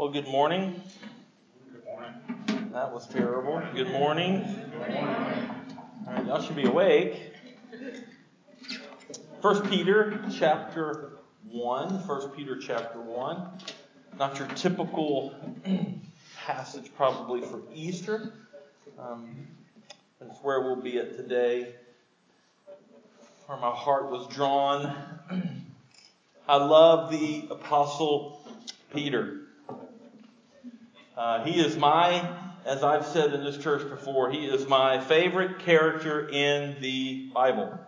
Well, good morning. Good morning. That was terrible. Good morning. Good morning. All right, y'all should be awake. First Peter chapter one. First Peter chapter one. Not your typical passage, probably for Easter. Um, that's where we'll be at today. Where my heart was drawn. I love the apostle Peter. Uh, he is my, as I've said in this church before, he is my favorite character in the Bible.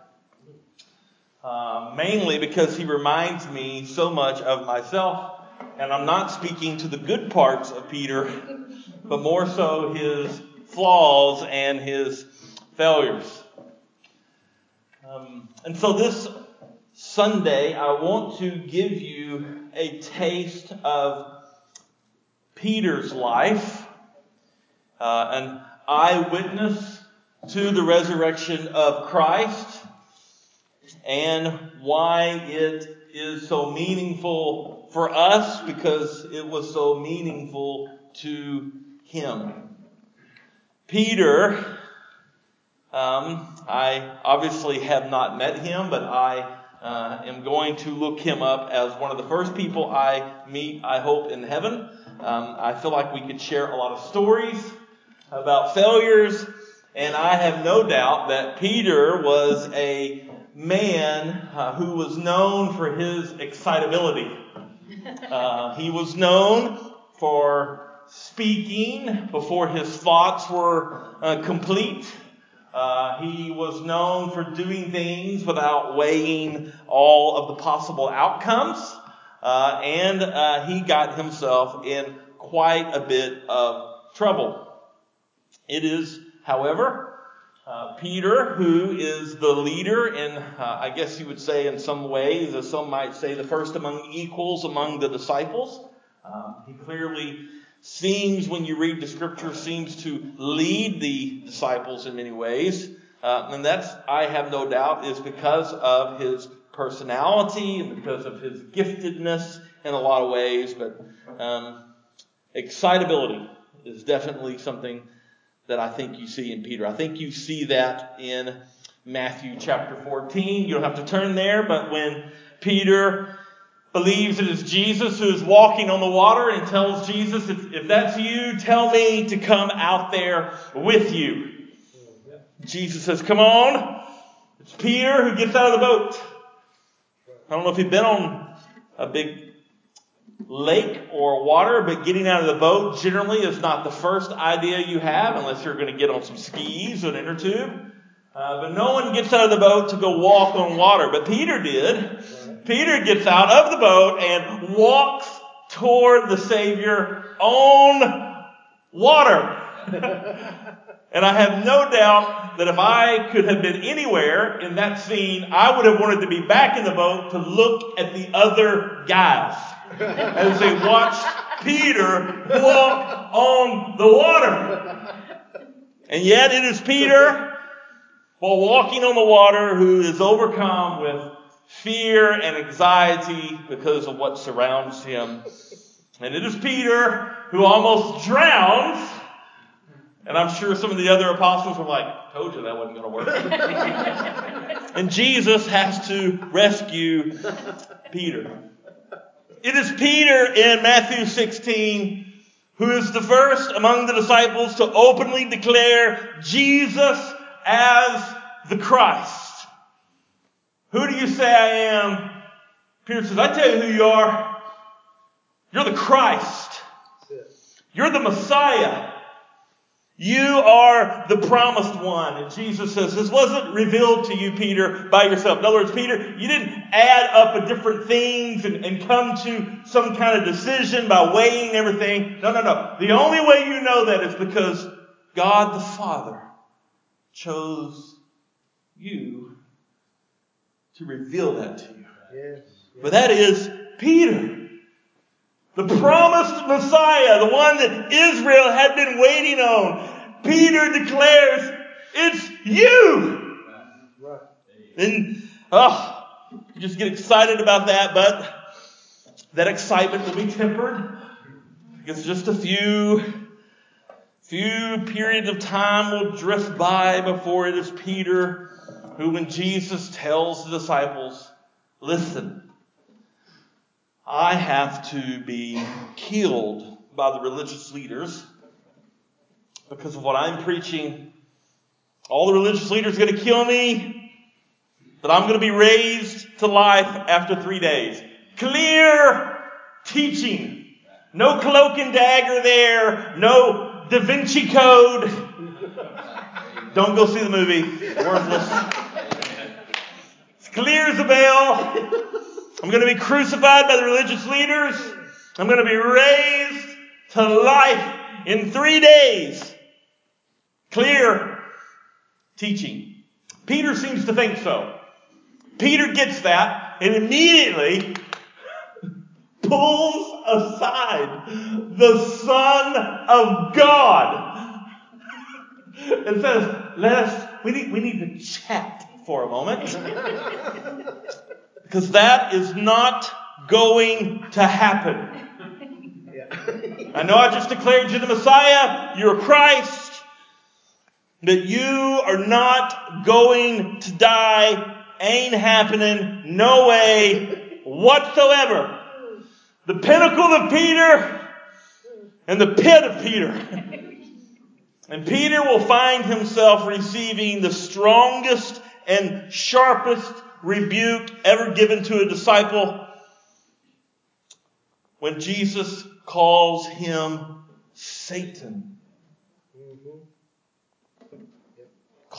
Uh, mainly because he reminds me so much of myself, and I'm not speaking to the good parts of Peter, but more so his flaws and his failures. Um, and so this Sunday, I want to give you a taste of Peter's life, uh, an eyewitness to the resurrection of Christ, and why it is so meaningful for us because it was so meaningful to him. Peter, um, I obviously have not met him, but I uh, am going to look him up as one of the first people I meet, I hope, in heaven. Um, I feel like we could share a lot of stories about failures, and I have no doubt that Peter was a man uh, who was known for his excitability. Uh, he was known for speaking before his thoughts were uh, complete. Uh, he was known for doing things without weighing all of the possible outcomes. Uh, and uh, he got himself in quite a bit of trouble. It is, however, uh, Peter who is the leader in, uh, I guess you would say in some ways, as some might say, the first among equals among the disciples. Um, he clearly seems, when you read the scripture, seems to lead the disciples in many ways. Uh, and that's, I have no doubt, is because of his personality and because of his giftedness in a lot of ways, but um, excitability is definitely something that I think you see in Peter. I think you see that in Matthew chapter 14. You don't have to turn there, but when Peter believes it is Jesus who is walking on the water and tells Jesus, if, if that's you, tell me to come out there with you. Jesus says, Come on. It's Peter who gets out of the boat. I don't know if you've been on a big lake or water, but getting out of the boat generally is not the first idea you have unless you're going to get on some skis or an inner tube. Uh, but no one gets out of the boat to go walk on water. But Peter did. Peter gets out of the boat and walks toward the Savior on water. And I have no doubt that if I could have been anywhere in that scene, I would have wanted to be back in the boat to look at the other guys as they watched Peter walk on the water. And yet it is Peter, while walking on the water, who is overcome with fear and anxiety because of what surrounds him. And it is Peter who almost drowns and I'm sure some of the other apostles were like, told you that wasn't going to work. and Jesus has to rescue Peter. It is Peter in Matthew 16 who is the first among the disciples to openly declare Jesus as the Christ. Who do you say I am? Peter says, I tell you who you are. You're the Christ. You're the Messiah. You are the promised one. And Jesus says, this wasn't revealed to you, Peter, by yourself. In other words, Peter, you didn't add up a different things and, and come to some kind of decision by weighing everything. No, no, no. The only way you know that is because God the Father chose you to reveal that to you. Yes. But that is Peter. The promised Messiah, the one that Israel had been waiting on. Peter declares, it's you! And, oh, you just get excited about that, but that excitement will be tempered. Because just a few, few periods of time will drift by before it is Peter who, when Jesus tells the disciples, listen, I have to be killed by the religious leaders because of what I'm preaching. All the religious leaders are going to kill me, but I'm going to be raised to life after three days. Clear teaching. No cloak and dagger there. No Da Vinci Code. Don't go see the movie. Worthless. It's clear as a bell. I'm going to be crucified by the religious leaders. I'm going to be raised to life in three days. Clear teaching. Peter seems to think so. Peter gets that and immediately pulls aside the Son of God and says, let us, we need, we need to chat for a moment. because that is not going to happen. I know I just declared you the Messiah, you're Christ, but you are not going to die. Ain't happening. No way whatsoever. The pinnacle of Peter and the pit of Peter. And Peter will find himself receiving the strongest and sharpest rebuke ever given to a disciple when Jesus calls him Satan.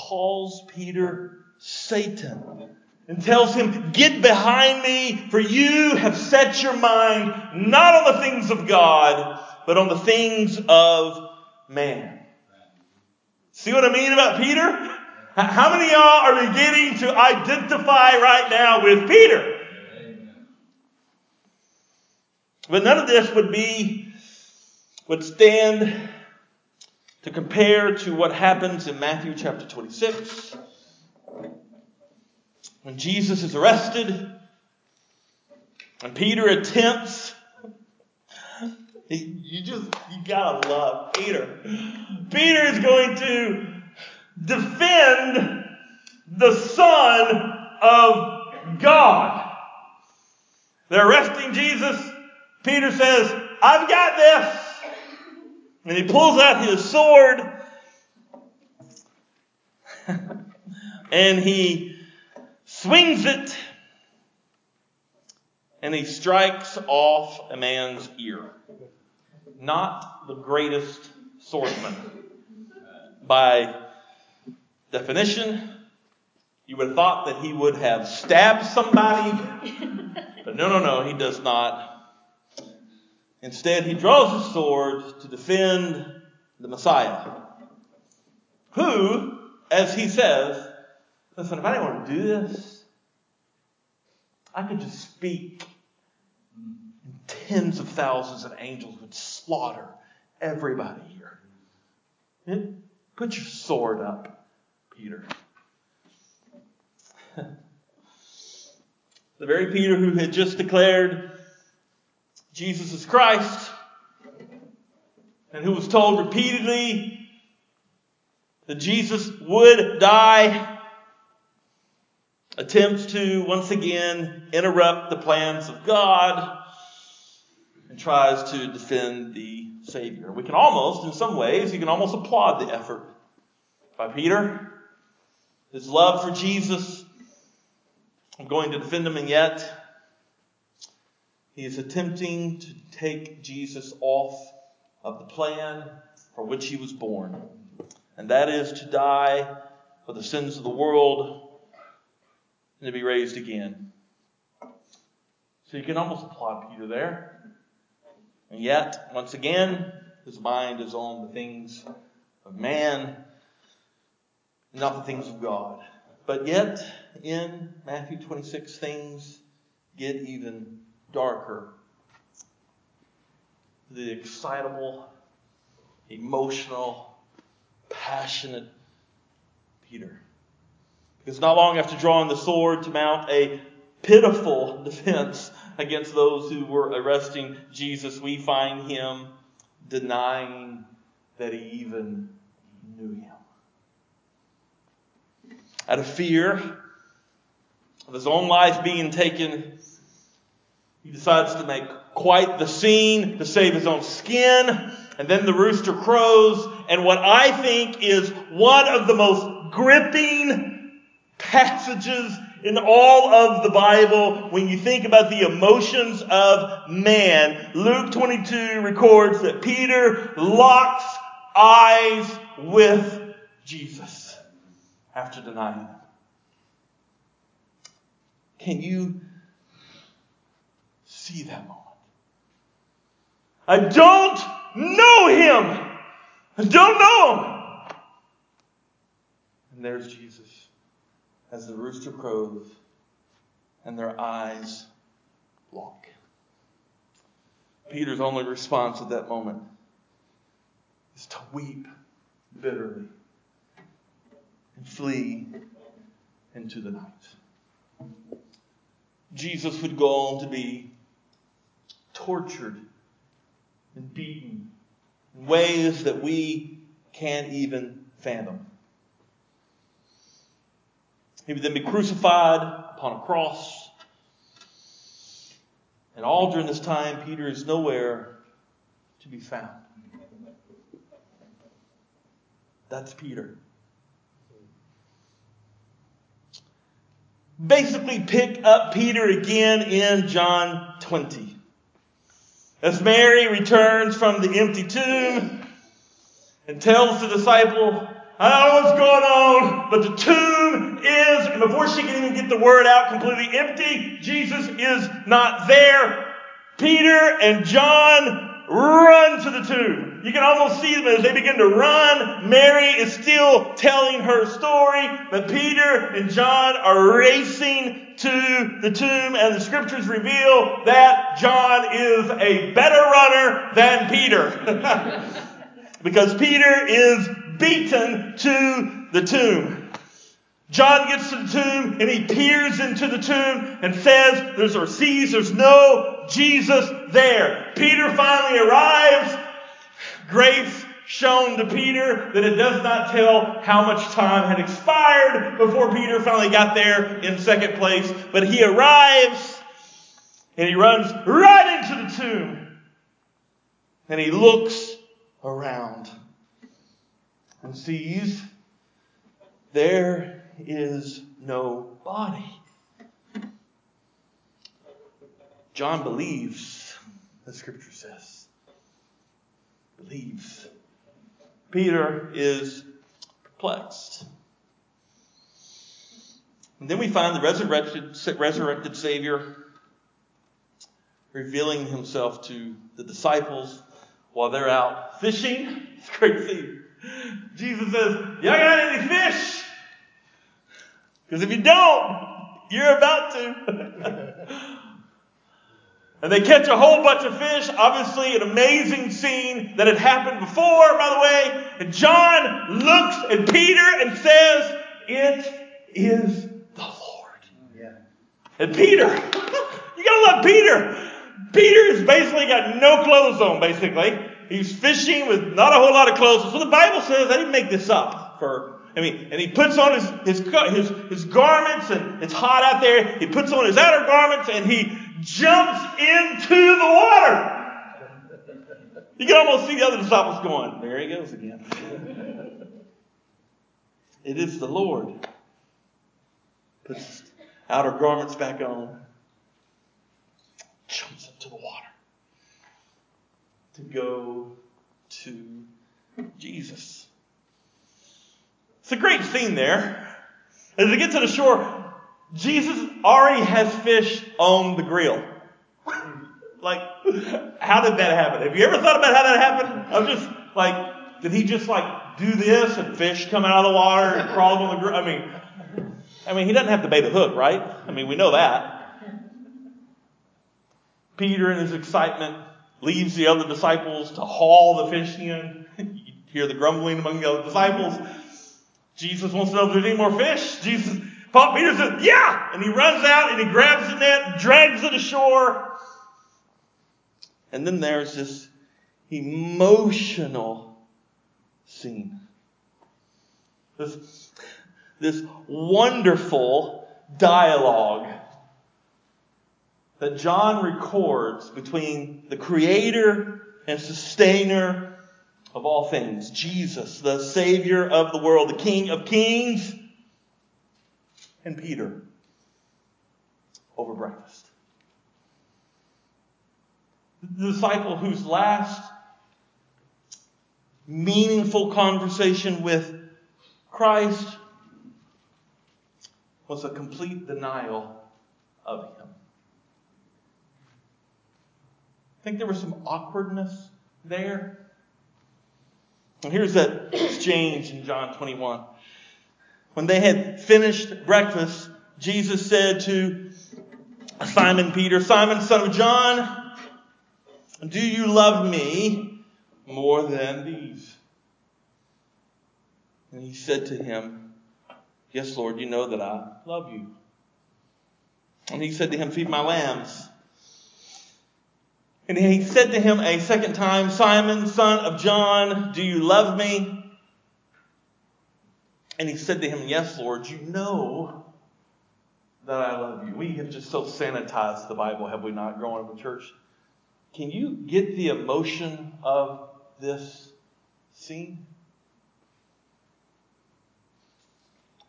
Calls Peter Satan and tells him, Get behind me, for you have set your mind not on the things of God, but on the things of man. See what I mean about Peter? How many of y'all are beginning to identify right now with Peter? But none of this would be, would stand to compare to what happens in Matthew chapter 26 when Jesus is arrested and Peter attempts you just you gotta love Peter. Peter is going to defend the Son of God. They're arresting Jesus. Peter says, I've got this. And he pulls out his sword and he swings it and he strikes off a man's ear. Not the greatest swordsman. By definition, you would have thought that he would have stabbed somebody, but no, no, no, he does not. Instead, he draws his sword to defend the Messiah, who, as he says, listen, if I didn't want to do this, I could just speak. And tens of thousands of angels would slaughter everybody here. Put your sword up, Peter. the very Peter who had just declared Jesus is Christ and who was told repeatedly that Jesus would die attempts to once again interrupt the plans of God and tries to defend the Savior. We can almost, in some ways, you can almost applaud the effort by Peter, his love for Jesus. I'm going to defend him, and yet he is attempting to take Jesus off of the plan for which he was born, and that is to die for the sins of the world and to be raised again. So you can almost applaud Peter there. And yet, once again, his mind is on the things of man, not the things of God. But yet, in Matthew 26, things get even darker. The excitable, emotional, passionate Peter. Because not long after drawing the sword to mount a pitiful defense against those who were arresting Jesus, we find him denying that he even knew him. Out of fear of his own life being taken, he decides to make quite the scene to save his own skin. And then the rooster crows, and what I think is one of the most gripping passages in all of the Bible when you think about the emotions of man. Luke 22 records that Peter locks eyes with Jesus after denying him. Can you see that moment? I don't know him. I don't know him. And there's Jesus as the rooster crows and their eyes lock. Peter's only response at that moment is to weep bitterly and flee into the night. Jesus would go on to be tortured and beaten in ways that we can't even fathom. He would then be crucified upon a cross. And all during this time, Peter is nowhere to be found. That's Peter. Basically, pick up Peter again in John 20. As Mary returns from the empty tomb and tells the disciple, I don't know what's going on, but the tomb is, and before she can even get the word out, completely empty. Jesus is not there. Peter and John run to the tomb. You can almost see them as they begin to run. Mary is still telling her story, but Peter and John are racing to the tomb, and the scriptures reveal that John is a better runner than Peter. because Peter is beaten to the tomb. John gets to the tomb and he peers into the tomb and says, there's or sees there's no Jesus there. Peter finally arrives. Grace shown to Peter that it does not tell how much time had expired before Peter finally got there in second place. But he arrives and he runs right into the tomb and he looks around and sees there is no body. John believes, the scripture says. Believes. Peter is perplexed. And then we find the resurrected, resurrected Savior revealing himself to the disciples while they're out fishing. It's to. Jesus says, Y'all got any fish? Because if you don't, you're about to. and they catch a whole bunch of fish. Obviously, an amazing scene that had happened before, by the way. And John looks at Peter and says, It is the Lord. Yeah. And Peter, you gotta love Peter. Peter has basically got no clothes on, basically. He's fishing with not a whole lot of clothes. So the Bible says, I didn't make this up for, I mean, and he puts on his, his, his, his garments and it's hot out there. He puts on his outer garments and he jumps into the water. You can almost see the other disciples going, there he goes again. it is the Lord. Puts outer garments back on. Jumps into the water to go to Jesus. It's a great scene there. As they get to the shore, Jesus already has fish on the grill. like, how did that happen? Have you ever thought about how that happened? I'm just like, did he just like do this and fish come out of the water and crawl on the grill? I mean, I mean, he doesn't have to bait a hook, right? I mean, we know that. Peter in his excitement leaves the other disciples to haul the fish in. you hear the grumbling among the other disciples. Jesus wants to know if there's any more fish. Jesus, Paul Peter says, yeah! And he runs out and he grabs the net, drags it ashore. And then there's this emotional scene. This, this wonderful dialogue that John records between the creator and sustainer of all things, Jesus, the Savior of the world, the King of kings, and Peter over breakfast. The disciple whose last meaningful conversation with Christ was a complete denial of him. I think there was some awkwardness there. And here's that exchange in John 21. When they had finished breakfast, Jesus said to Simon Peter, Simon, son of John, do you love me more than these? And he said to him, Yes, Lord, you know that I love you. And he said to him, Feed my lambs. And he said to him a second time, Simon, son of John, do you love me? And he said to him, Yes, Lord, you know that I love you. We have just so sanitized the Bible, have we not, growing up in church? Can you get the emotion of this scene?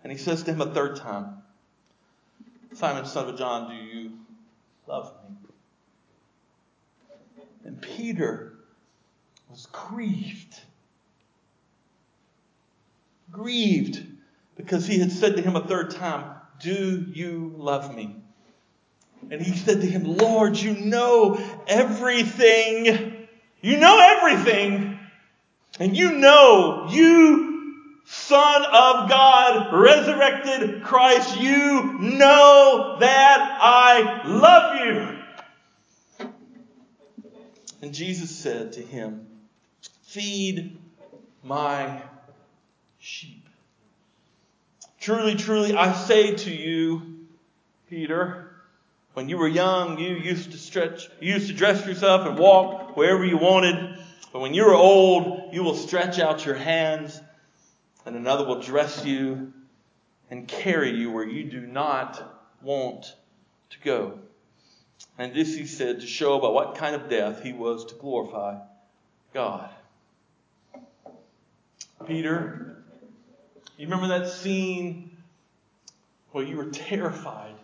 And he says to him a third time, Simon, son of John, do you love me? And Peter was grieved. Grieved because he had said to him a third time, Do you love me? And he said to him, Lord, you know everything. You know everything. And you know, you, Son of God, resurrected Christ, you know that I love you. And Jesus said to him, Feed my sheep. Truly, truly, I say to you, Peter, when you were young, you used to stretch, you used to dress yourself and walk wherever you wanted. But when you are old, you will stretch out your hands, and another will dress you and carry you where you do not want to go. And this he said to show by what kind of death he was to glorify God. Peter, you remember that scene where you were terrified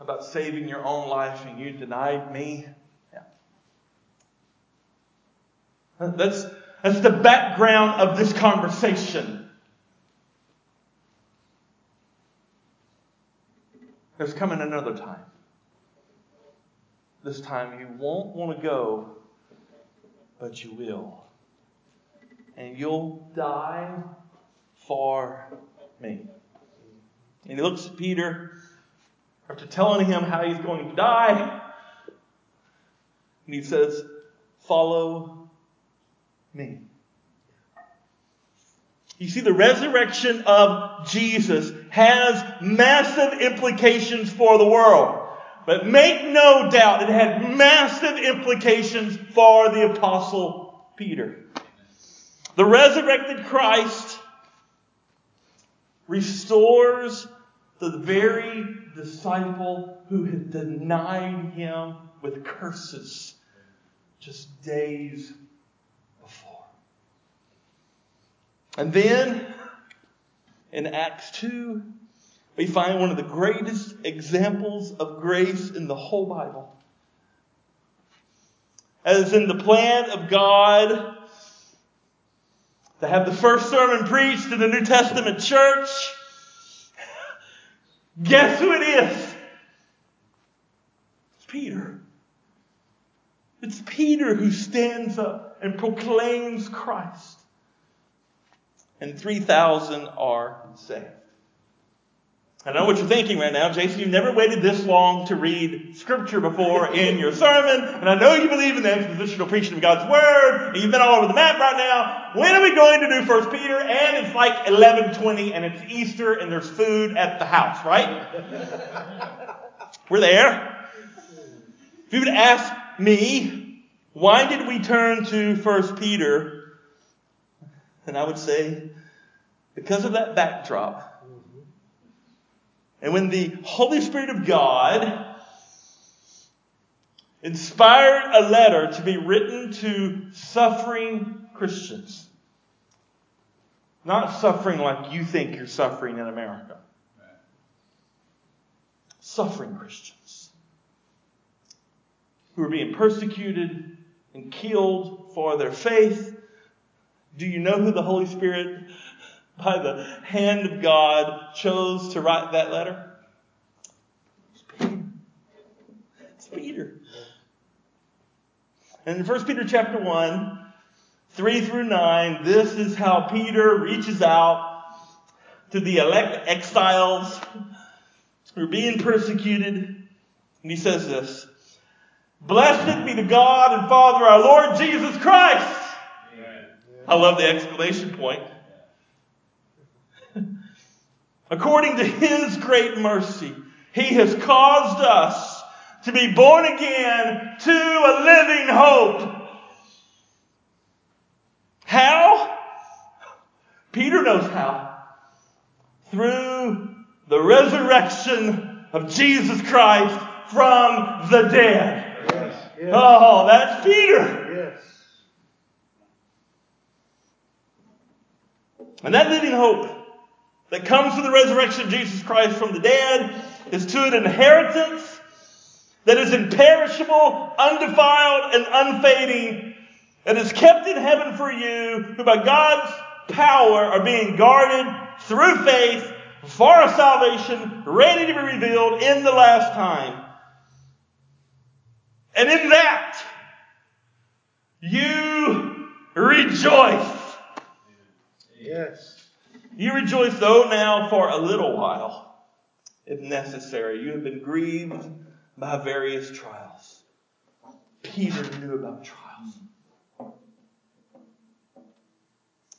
about saving your own life and you denied me? Yeah. That's, that's the background of this conversation. There's coming another time this time you won't want to go, but you will. And you'll die for me. And he looks at Peter after telling him how he's going to die. And he says, Follow me. You see, the resurrection of Jesus has massive implications for the world. But make no doubt, it had massive implications for the apostle Peter. The resurrected Christ restores the very disciple who had denied him with curses just days before. And then in Acts 2, we find one of the greatest examples of grace in the whole Bible. As in the plan of God to have the first sermon preached in the New Testament church, guess who it is? It's Peter. It's Peter who stands up and proclaims Christ. And 3,000 are saved. I know what you're thinking right now, Jason. You've never waited this long to read scripture before in your sermon, and I know you believe in the expositional preaching of God's word, and you've been all over the map right now. When are we going to do First Peter? And it's like 11:20, and it's Easter, and there's food at the house, right? We're there. If you would ask me, Why did we turn to First Peter? And I would say, because of that backdrop. And when the Holy Spirit of God inspired a letter to be written to suffering Christians, not suffering like you think you're suffering in America, suffering Christians who are being persecuted and killed for their faith. Do you know who the Holy Spirit by the hand of God chose to write that letter? It's Peter. It's Peter. And in 1 Peter chapter 1, 3 through 9, this is how Peter reaches out to the elect exiles who are being persecuted. And he says this Blessed be the God and Father our Lord Jesus Christ. Amen. I love the exclamation point. According to his great mercy, he has caused us to be born again to a living hope. How? Peter knows how. Through the resurrection of Jesus Christ from the dead. Yes, yes. Oh, that's Peter. Yes. And that living hope that comes from the resurrection of Jesus Christ from the dead is to an inheritance that is imperishable, undefiled, and unfading, that is kept in heaven for you, who by God's power are being guarded through faith for our salvation, ready to be revealed in the last time. And in that, you rejoice. Yes. You rejoice, though, now for a little while, if necessary. You have been grieved by various trials. Peter knew about trials.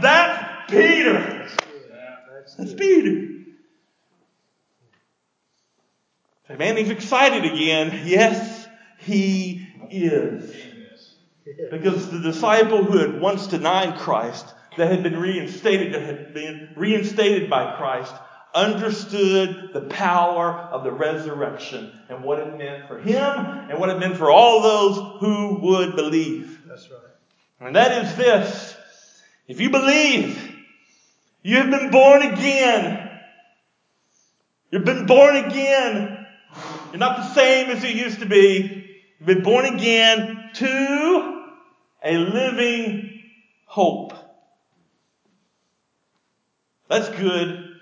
That's Peter. That's Peter. Man, he's excited again. Yes, he is. Because the disciple who had once denied Christ, that had been reinstated, that had been reinstated by Christ, understood the power of the resurrection and what it meant for him and what it meant for all those who would believe. That's right. And that is this if you believe, you have been born again. You've been born again. You're not the same as you used to be. You've been born again to a living hope. That's good.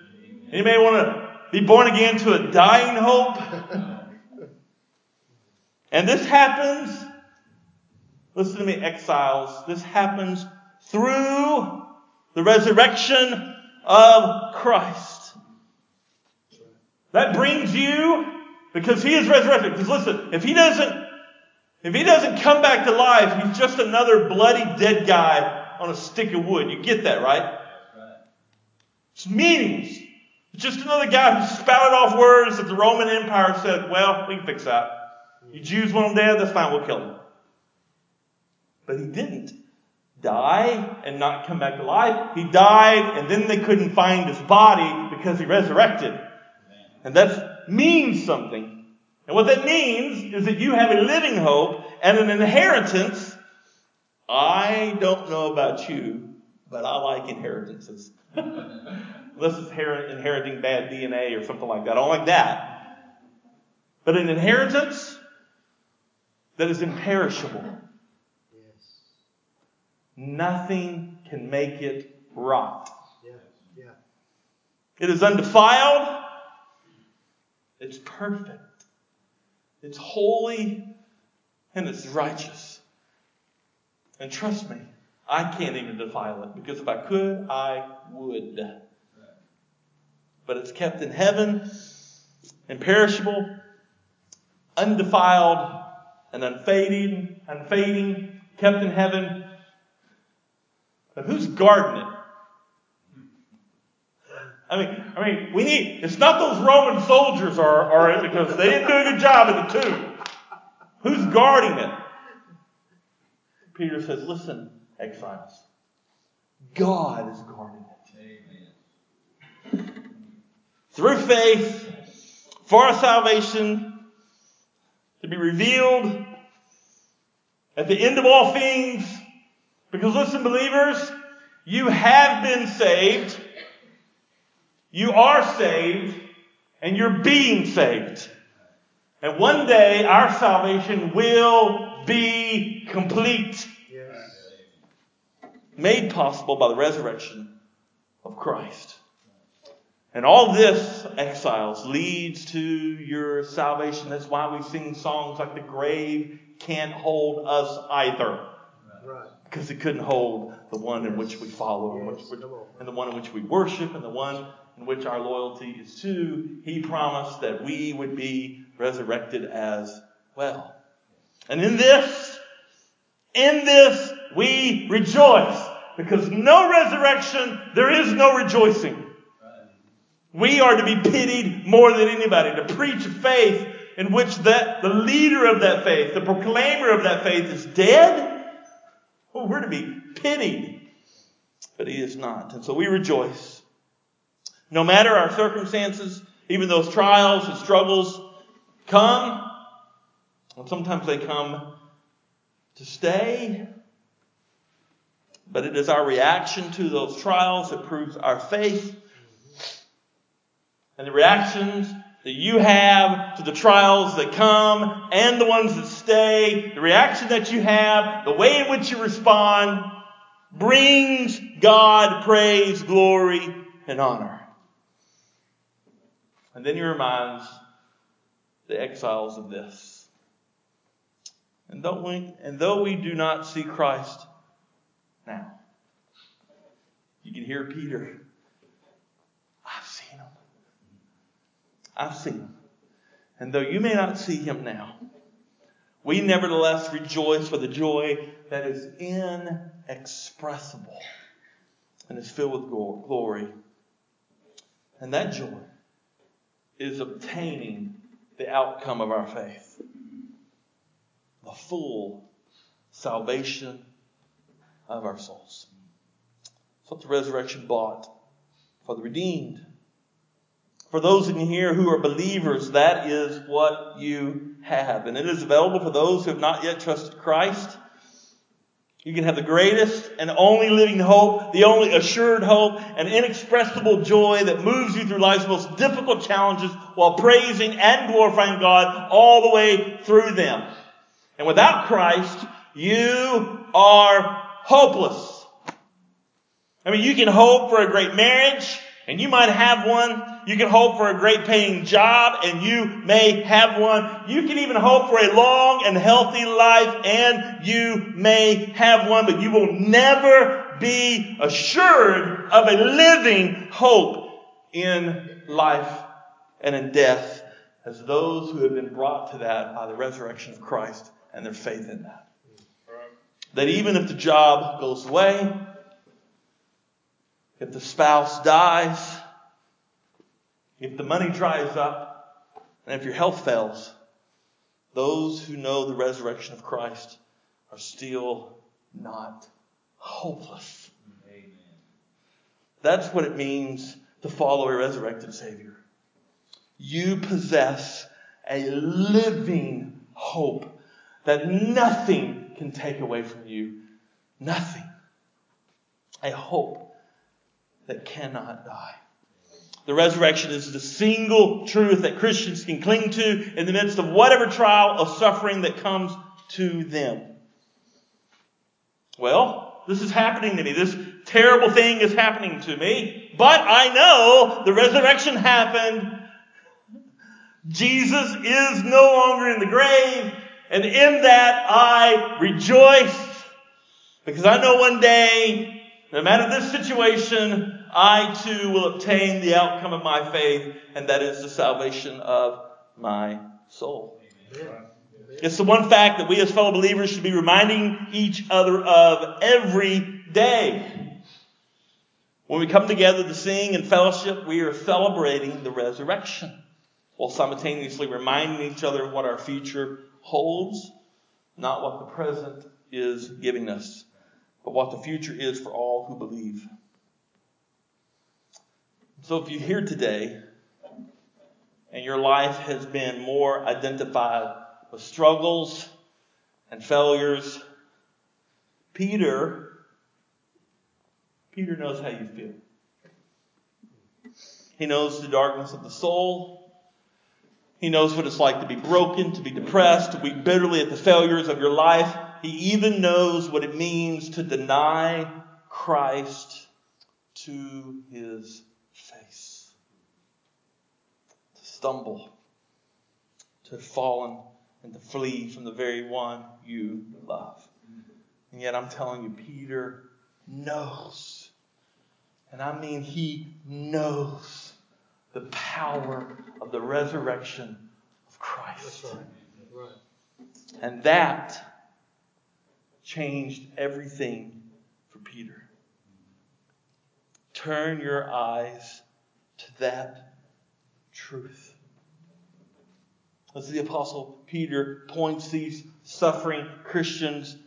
Anybody want to be born again to a dying hope? and this happens, listen to me, exiles, this happens through the resurrection of Christ. That brings you, because He is resurrected. Because listen, if He doesn't, if He doesn't come back to life, He's just another bloody dead guy on a stick of wood. You get that, right? It's meaningless. It's just another guy who spouted off words that the Roman Empire said, well, we can fix that. You Jews want him dead, that's fine, we'll kill him. But he didn't die and not come back to life. He died and then they couldn't find his body because he resurrected. And that means something. And what that means is that you have a living hope and an inheritance. I don't know about you, but I like inheritances. Unless it's inheriting bad DNA or something like that. I don't like that. But an inheritance that is imperishable Nothing can make it rot. Yeah, yeah. It is undefiled. It's perfect. It's holy and it's righteous. And trust me, I can't even defile it because if I could, I would. But it's kept in heaven, imperishable, undefiled, and unfading, unfading, kept in heaven. But who's guarding it? I mean, I mean, we need, it's not those Roman soldiers are, are it because they didn't do a good job in the tomb. Who's guarding it? Peter says, listen, exiles. God is guarding it. Amen. Through faith, for our salvation, to be revealed at the end of all things. Because listen, believers, you have been saved you are saved and you're being saved. And one day our salvation will be complete. Yes. Made possible by the resurrection of Christ. And all this, exiles, leads to your salvation. That's why we sing songs like the grave can't hold us either. Right. Because it couldn't hold the one in which we follow, yes. and, which, which, and the one in which we worship, and the one in which our loyalty is to, he promised that we would be resurrected as well. And in this, in this, we rejoice. Because no resurrection, there is no rejoicing. We are to be pitied more than anybody, to preach a faith in which that, the leader of that faith, the proclaimer of that faith is dead. We're to be pitied. But he is not. And so we rejoice. No matter our circumstances, even those trials and struggles come, and sometimes they come to stay, but it is our reaction to those trials that proves our faith. And the reactions that you have to the trials that come and the ones that stay, the reaction that you have, the way in which you respond, brings God praise, glory, and honor. And then he reminds the exiles of this. And though we, and though we do not see Christ now, you can hear Peter. I've seen him. I've seen him. And though you may not see him now, we nevertheless rejoice with a joy that is inexpressible and is filled with glory. And that joy is obtaining the outcome of our faith the full salvation of our souls. That's what the resurrection bought for the redeemed. For those in here who are believers, that is what you have. And it is available for those who have not yet trusted Christ. You can have the greatest and only living hope, the only assured hope, and inexpressible joy that moves you through life's most difficult challenges while praising and glorifying God all the way through them. And without Christ, you are hopeless. I mean, you can hope for a great marriage, and you might have one. You can hope for a great paying job and you may have one. You can even hope for a long and healthy life and you may have one, but you will never be assured of a living hope in life and in death as those who have been brought to that by the resurrection of Christ and their faith in that. That even if the job goes away, if the spouse dies, if the money dries up, and if your health fails, those who know the resurrection of Christ are still not hopeless. Amen. That's what it means to follow a resurrected Savior. You possess a living hope that nothing can take away from you. Nothing. A hope that cannot die. The resurrection is the single truth that Christians can cling to in the midst of whatever trial or suffering that comes to them. Well, this is happening to me. This terrible thing is happening to me. But I know the resurrection happened. Jesus is no longer in the grave. And in that I rejoice. Because I know one day, no matter this situation, I too will obtain the outcome of my faith, and that is the salvation of my soul. It's the one fact that we as fellow believers should be reminding each other of every day. When we come together to sing and fellowship, we are celebrating the resurrection while simultaneously reminding each other of what our future holds, not what the present is giving us, but what the future is for all who believe. So if you're here today and your life has been more identified with struggles and failures, Peter, Peter knows how you feel. He knows the darkness of the soul. He knows what it's like to be broken, to be depressed, to weep bitterly at the failures of your life. He even knows what it means to deny Christ to his face. To stumble. To have fallen and to flee from the very one you love. And yet I'm telling you, Peter knows. And I mean, he knows the power of the resurrection of Christ. Right. Right. And that changed everything for Peter. Turn your eyes to that truth. As the Apostle Peter points these suffering Christians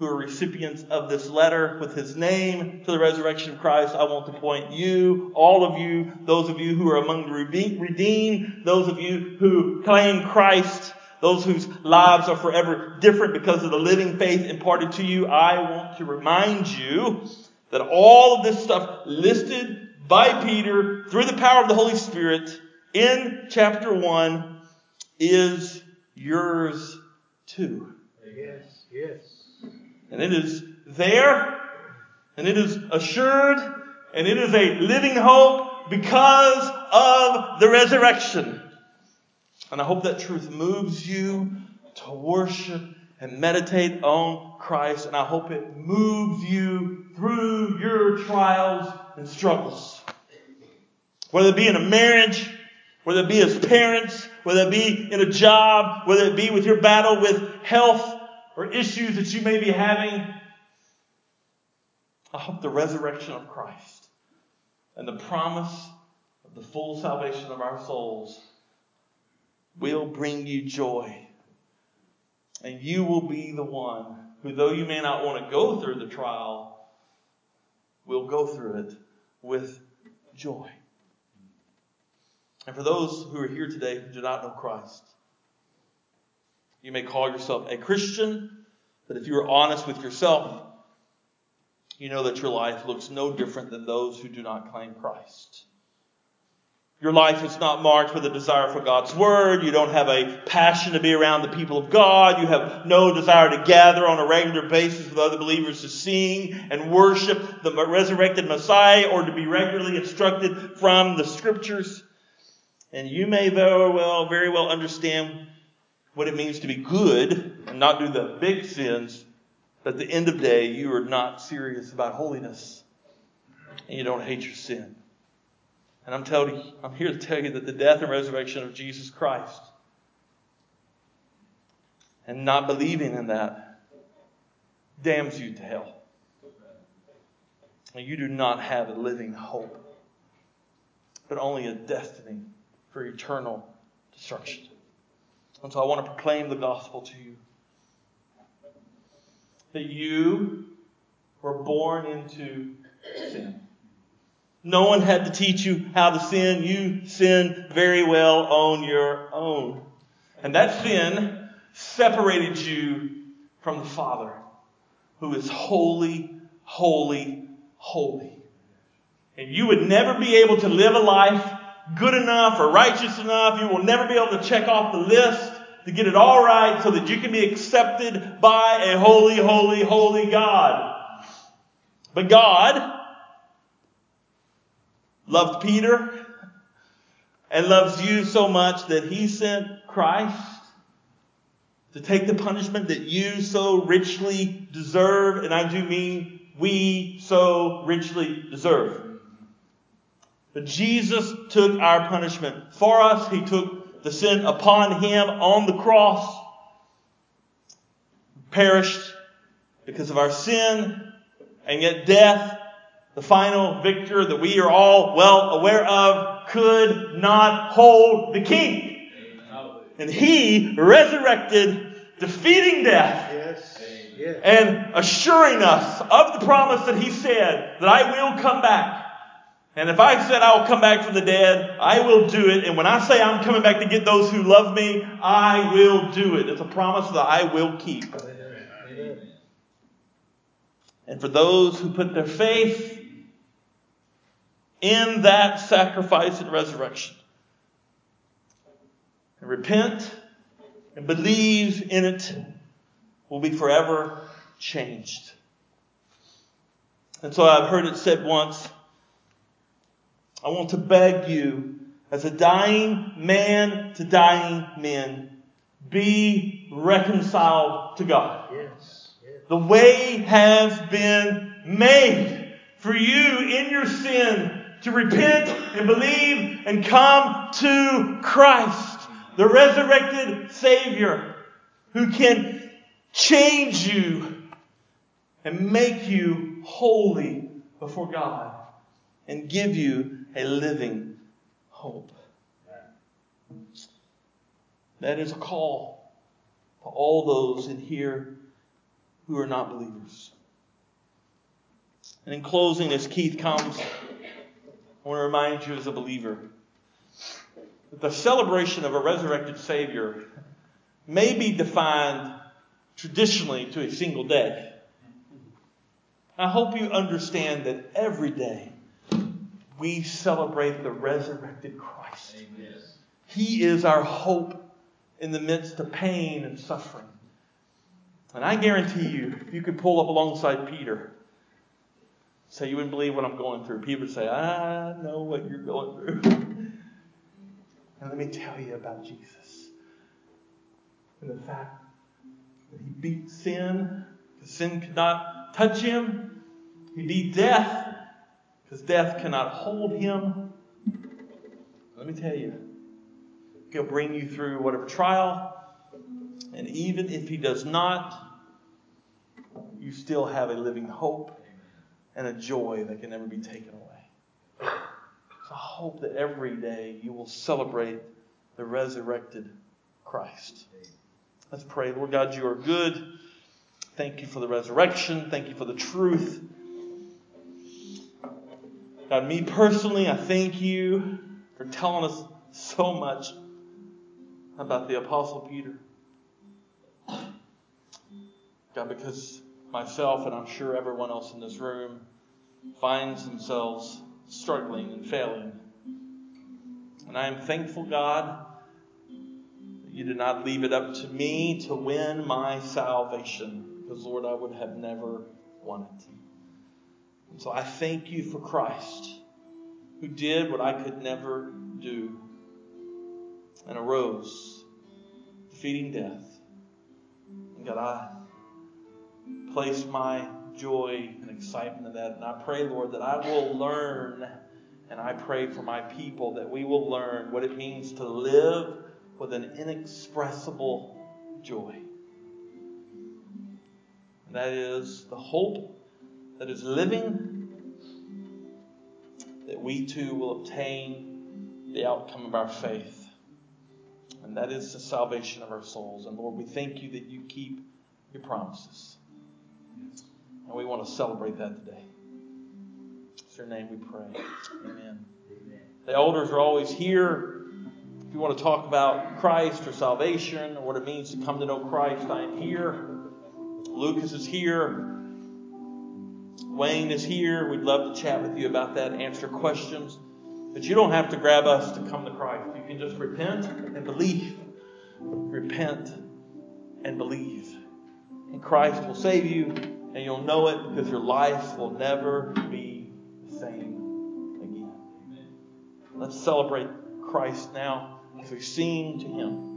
who are recipients of this letter with his name to the resurrection of Christ, I want to point you, all of you, those of you who are among the redeemed, those of you who claim Christ, those whose lives are forever different because of the living faith imparted to you, I want to remind you that all of this stuff listed by Peter through the power of the Holy Spirit in chapter 1 is yours too. Yes. Yes. And it is there, and it is assured, and it is a living hope because of the resurrection. And I hope that truth moves you to worship and meditate on Christ, and I hope it moves you through your trials and struggles. Whether it be in a marriage, whether it be as parents, whether it be in a job, whether it be with your battle with health or issues that you may be having, I hope the resurrection of Christ and the promise of the full salvation of our souls will bring you joy. And you will be the one who, though you may not want to go through the trial, will go through it with joy. And for those who are here today who do not know Christ, you may call yourself a Christian, but if you are honest with yourself, you know that your life looks no different than those who do not claim Christ. Your life is not marked with a desire for God's Word. You don't have a passion to be around the people of God. You have no desire to gather on a regular basis with other believers to sing and worship the resurrected Messiah or to be regularly instructed from the Scriptures. And you may very well, very well understand what it means to be good and not do the big sins. But at the end of the day, you are not serious about holiness and you don't hate your sin. And I'm telling I'm here to tell you that the death and resurrection of Jesus Christ and not believing in that damns you to hell. And you do not have a living hope, but only a destiny for eternal destruction. And so I want to proclaim the gospel to you that you were born into sin. No one had to teach you how to sin. You sinned very well on your own. And that sin separated you from the Father, who is holy, holy, holy. And you would never be able to live a life good enough or righteous enough. You will never be able to check off the list to get it all right so that you can be accepted by a holy, holy, holy God. But God loved Peter and loves you so much that he sent Christ to take the punishment that you so richly deserve, and I do mean we so richly deserve. But Jesus took our punishment for us. He took the sin upon him on the cross, perished because of our sin, and yet death, the final victor that we are all well aware of, could not hold the king. And he resurrected, defeating death. Yes. Yes. And assuring us of the promise that he said that I will come back. And if I said I will come back from the dead, I will do it. And when I say I'm coming back to get those who love me, I will do it. It's a promise that I will keep. And for those who put their faith in that sacrifice and resurrection, and repent and believe in it, will be forever changed. And so I've heard it said once I want to beg you, as a dying man to dying men, be reconciled to God. Yes. Yes. The way has been made for you in your sin to repent and believe and come to Christ, the resurrected Savior, who can change you and make you holy before God and give you a living hope. That is a call to all those in here who are not believers. And in closing, as Keith comes, I want to remind you as a believer that the celebration of a resurrected Savior may be defined traditionally to a single day. I hope you understand that every day we celebrate the resurrected Christ. He is our hope in the midst of pain and suffering. And I guarantee you, if you could pull up alongside Peter, say you wouldn't believe what I'm going through, Peter would say, I know what you're going through. and let me tell you about Jesus. And the fact that he beat sin, because sin could not touch him. He beat death, because death cannot hold him. Let me tell you, he'll bring you through whatever trial. And even if he does not, you still have a living hope and a joy that can never be taken away. So I hope that every day you will celebrate the resurrected Christ. Let's pray. Lord God, you are good. Thank you for the resurrection. Thank you for the truth. God, me personally, I thank you for telling us so much about the Apostle Peter. God, because myself and I'm sure everyone else in this room finds themselves struggling and failing. And I am thankful, God, that you did not leave it up to me to win my salvation, because, Lord, I would have never won it. And so I thank you for Christ, who did what I could never do and arose, defeating death. And God, I place my joy and excitement in that. And I pray, Lord, that I will learn, and I pray for my people that we will learn what it means to live with an inexpressible joy. And that is the hope that is living, that we too will obtain the outcome of our faith. And that is the salvation of our souls. And Lord, we thank you that you keep your promises. And we want to celebrate that today. It's your name we pray. Amen. The elders are always here. If you want to talk about Christ or salvation or what it means to come to know Christ, I am here. Lucas is here. Wayne is here. We'd love to chat with you about that, answer questions. But you don't have to grab us to come to Christ. You can just repent and believe. Repent and believe. And Christ will save you, and you'll know it because your life will never be the same again. Let's celebrate Christ now as we sing to Him.